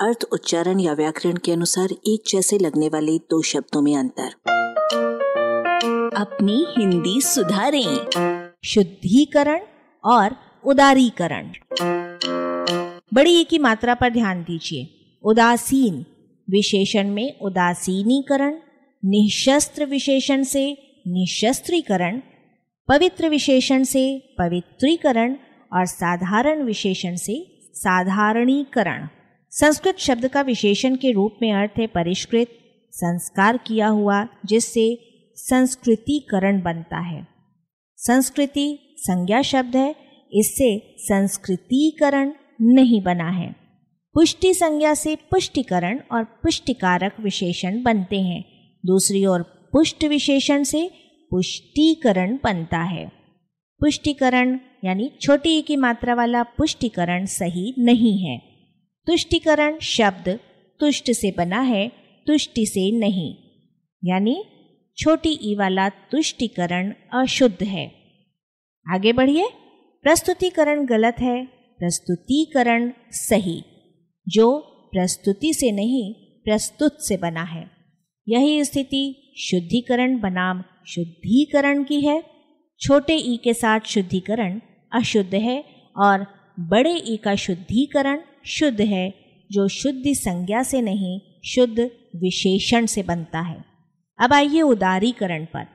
अर्थ, उच्चारण या व्याकरण के अनुसार एक जैसे लगने वाले दो शब्दों में अंतर। अपनी हिंदी सुधारें। शुद्धिकरण और उदारीकरण। बड़ी ई की मात्रा पर ध्यान दीजिए। उदासीन, विशेषण में उदासीनीकरण, निशस्त्र विशेषण से निशस्त्रीकरण, पवित्र विशेषण से पवित्रीकरण और साधारण विशेषण से साधारणीकरण। संस्कृत शब्द का विशेषण के रूप में अर्थ है परिष्कृत, संस्कार किया हुआ, जिससे संस्कृतिकरण बनता है। संस्कृति संज्ञा शब्द है, इससे संस्कृतिकरण नहीं बना है। पुष्टि संज्ञा से पुष्टिकरण और पुष्टिकारक विशेषण बनते हैं। दूसरी ओर पुष्ट विशेषण से पुष्टिकरण बनता है। पुष्टिकरण यानी छोटी की मात्रा वाला पुष्टिकरण सही नहीं है। तुष्टिकरण शब्द तुष्ट से बना है, तुष्टि से नहीं। यानी छोटी ई वाला तुष्टिकरण अशुद्ध है। आगे बढ़िए। प्रस्तुतिकरण गलत है, प्रस्तुतिकरण सही। जो प्रस्तुति से नहीं, प्रस्तुत से बना है। यही स्थिति शुद्धिकरण बनाम शुद्धिकरण की है। छोटे ई के साथ शुद्धिकरण अशुद्ध है और बड़े ई का शुद्धिकरण शुद्ध है, जो शुद्धि संज्ञा से नहीं, शुद्ध विशेषण से बनता है। अब आइए उदारीकरण पर।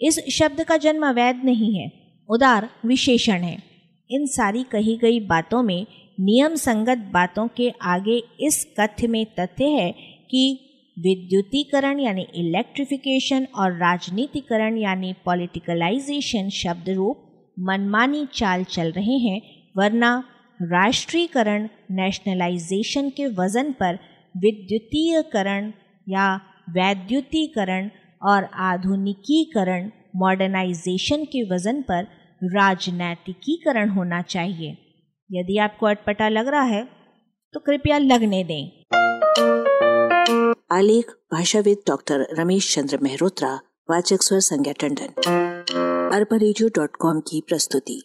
इस शब्द का जन्म अवैध नहीं है, उदार विशेषण है। इन सारी कही गई बातों में नियम संगत बातों के आगे इस कथ्य में तथ्य है कि विद्युतीकरण यानी इलेक्ट्रिफिकेशन और राजनीतिकरण यानी पॉलिटिकलाइजेशन शब्द रूप मनमानी चाल चल रहे हैं, वरना राष्ट्रीयकरण नेशनलाइजेशन के वज़न पर विद्युतीयकरण या वैद्युतीकरण और आधुनिकीकरण मॉडर्नाइजेशन के वज़न पर राजनैतिकीकरण होना चाहिए। यदि आपको अटपटा लग रहा है तो कृपया लगने दें। आलेख, भाषाविद डॉक्टर रमेश चंद्र मेहरोत्रा, वाचक स्वर संज्ञा टंडन। अरबा की प्रस्तुति।